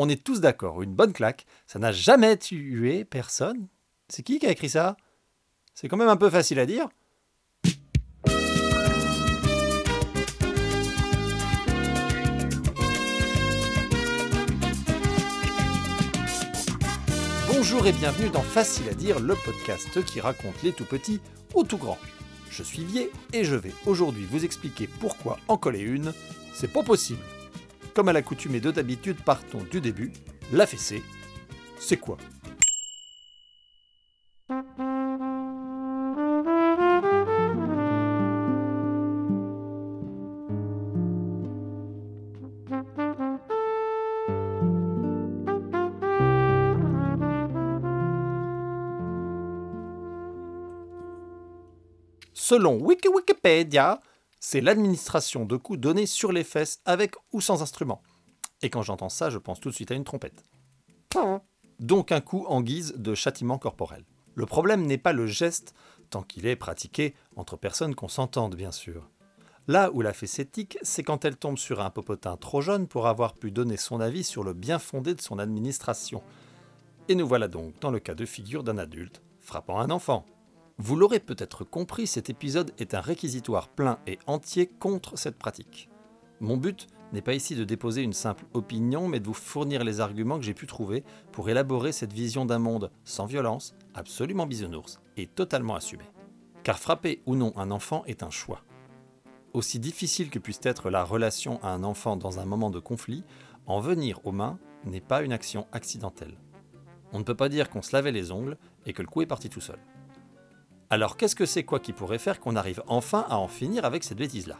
On est tous d'accord, une bonne claque, ça n'a jamais tué personne. C'est qui qui a écrit ça? C'est quand même un peu facile à dire. Bonjour et bienvenue dans Facile à dire, le podcast qui raconte les tout petits aux tout grands. Je suis Vier et je vais aujourd'hui vous expliquer pourquoi en coller une, c'est pas possible. Comme à l'accoutumée de d'habitude, partons du début. La fessée, c'est quoi? Selon Wiki Wikipédia, c'est l'administration de coups donnés sur les fesses avec ou sans instrument. Et quand j'entends ça, je pense tout de suite à une trompette. Donc un coup en guise de châtiment corporel. Le problème n'est pas le geste, tant qu'il est pratiqué entre personnes consentantes, bien sûr. Là où la fesse éthique, c'est quand elle tombe sur un popotin trop jeune pour avoir pu donner son avis sur le bien fondé de son administration. Et nous voilà donc dans le cas de figure d'un adulte frappant un enfant. Vous l'aurez peut-être compris, cet épisode est un réquisitoire plein et entier contre cette pratique. Mon but n'est pas ici de déposer une simple opinion, mais de vous fournir les arguments que j'ai pu trouver pour élaborer cette vision d'un monde sans violence, absolument bisounours et totalement assumé. Car frapper ou non un enfant est un choix. Aussi difficile que puisse être la relation à un enfant dans un moment de conflit, en venir aux mains n'est pas une action accidentelle. On ne peut pas dire qu'on se lavait les ongles et que le coup est parti tout seul. Alors qu'est-ce que c'est quoi qui pourrait faire qu'on arrive enfin à en finir avec cette bêtise-là?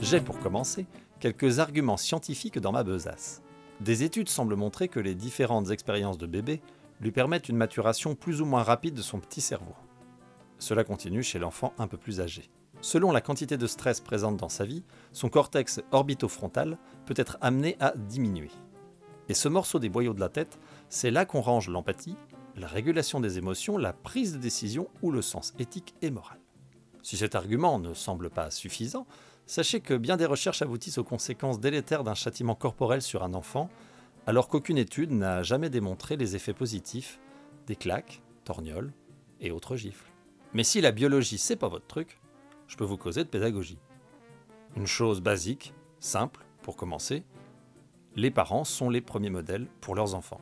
J'ai pour commencer quelques arguments scientifiques dans ma besace. Des études semblent montrer que les différentes expériences de bébé lui permettent une maturation plus ou moins rapide de son petit cerveau. Cela continue chez l'enfant un peu plus âgé. Selon la quantité de stress présente dans sa vie, son cortex orbitofrontal peut être amené à diminuer. Et ce morceau des boyaux de la tête, c'est là qu'on range l'empathie, la régulation des émotions, la prise de décision ou le sens éthique et moral. Si cet argument ne semble pas suffisant, sachez que bien des recherches aboutissent aux conséquences délétères d'un châtiment corporel sur un enfant, alors qu'aucune étude n'a jamais démontré les effets positifs des claques, torgnoles et autres gifles. Mais si la biologie c'est pas votre truc, je peux vous causer de pédagogie. Une chose basique, simple, pour commencer, les parents sont les premiers modèles pour leurs enfants.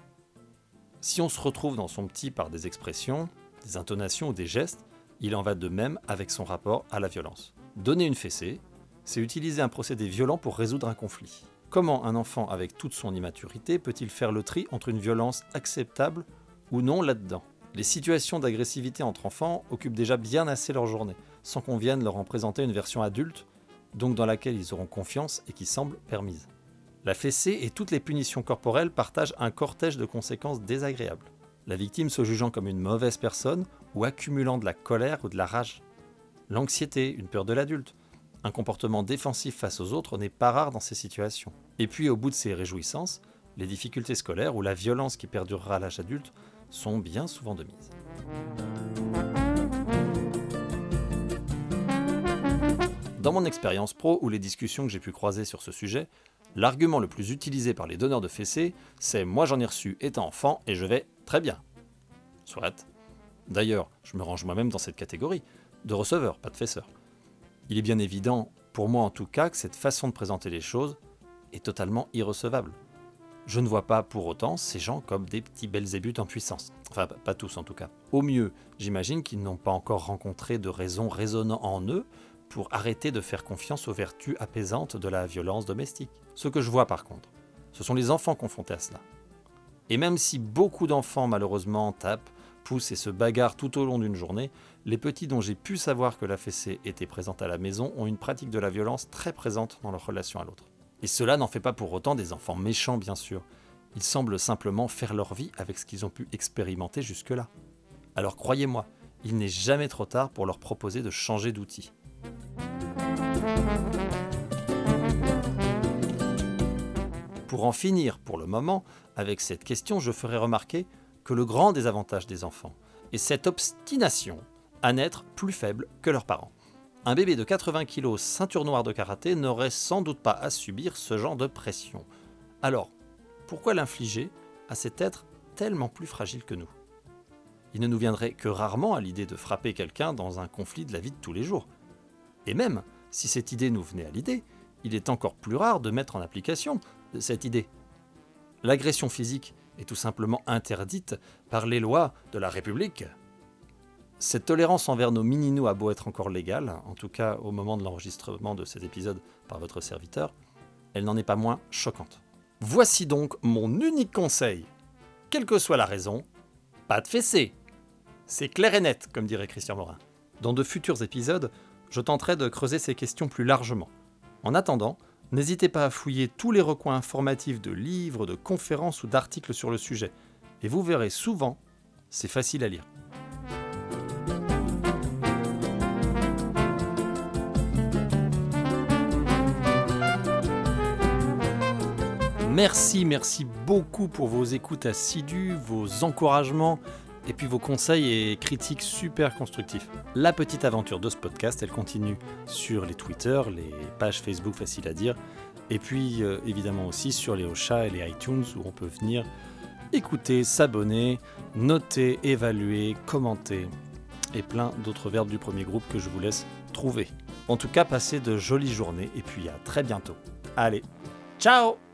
Si on se retrouve dans son petit par des expressions, des intonations ou des gestes, il en va de même avec son rapport à la violence. Donner une fessée, c'est utiliser un procédé violent pour résoudre un conflit. Comment un enfant avec toute son immaturité peut-il faire le tri entre une violence acceptable ou non là-dedans? Les situations d'agressivité entre enfants occupent déjà bien assez leur journée, sans qu'on vienne leur en présenter une version adulte, donc dans laquelle ils auront confiance et qui semble permise. La fessée et toutes les punitions corporelles partagent un cortège de conséquences désagréables. La victime se jugeant comme une mauvaise personne ou accumulant de la colère ou de la rage. L'anxiété, une peur de l'adulte, un comportement défensif face aux autres n'est pas rare dans ces situations. Et puis au bout de ces réjouissances, les difficultés scolaires ou la violence qui perdurera l'âge adulte sont bien souvent de mise. Dans mon expérience pro ou les discussions que j'ai pu croiser sur ce sujet, L'argument le plus utilisé par les donneurs de fessées, c'est moi j'en ai reçu étant enfant et je vais très bien. Soit. D'ailleurs, je me range moi-même dans cette catégorie, de receveur, pas de fesseur. Il est bien évident, pour moi en tout cas, que cette façon de présenter les choses est totalement irrecevable. Je ne vois pas pour autant ces gens comme des petits belzébuts en puissance. Enfin, pas tous en tout cas. Au mieux, j'imagine qu'ils n'ont pas encore rencontré de raisons résonnant en eux pour arrêter de faire confiance aux vertus apaisantes de la violence domestique. Ce que je vois par contre, ce sont les enfants confrontés à cela. Et même si beaucoup d'enfants malheureusement tapent, poussent et se bagarrent tout au long d'une journée, les petits dont j'ai pu savoir que la fessée était présente à la maison ont une pratique de la violence très présente dans leur relation à l'autre. Et cela n'en fait pas pour autant des enfants méchants bien sûr. Ils semblent simplement faire leur vie avec ce qu'ils ont pu expérimenter jusque-là. Alors croyez-moi, il n'est jamais trop tard pour leur proposer de changer d'outil. Pour en finir pour le moment avec cette question, je ferai remarquer que le grand désavantage des enfants est cette obstination à n'être plus faibles que leurs parents. Un bébé de 80 kg ceinture noire de karaté n'aurait sans doute pas à subir ce genre de pression. Alors, pourquoi l'infliger à cet être tellement plus fragile que nous? Il ne nous viendrait que rarement à l'idée de frapper quelqu'un dans un conflit de la vie de tous les jours. Et même, si cette idée nous venait à l'idée, il est encore plus rare de mettre en application cette idée. L'agression physique est tout simplement interdite par les lois de la République. Cette tolérance envers nos mini-nous a beau être encore légale, en tout cas au moment de l'enregistrement de cet épisode par votre serviteur, elle n'en est pas moins choquante. Voici donc mon unique conseil. Quelle que soit la raison, pas de fessée. C'est clair et net, comme dirait Christian Morin. Dans de futurs épisodes, je tenterai de creuser ces questions plus largement. En attendant, n'hésitez pas à fouiller tous les recoins informatifs de livres, de conférences ou d'articles sur le sujet. Et vous verrez souvent, c'est facile à lire. Merci, merci beaucoup pour vos écoutes assidues, vos encouragements et puis vos conseils et critiques super constructifs. La petite aventure de ce podcast, elle continue sur les Twitter, les pages Facebook faciles à dire, et puis euh, évidemment aussi sur les Ocha et les iTunes où on peut venir écouter, s'abonner, noter, évaluer, commenter et plein d'autres verbes du premier groupe que je vous laisse trouver. En tout cas, passez de jolies journées et puis à très bientôt. Allez, ciao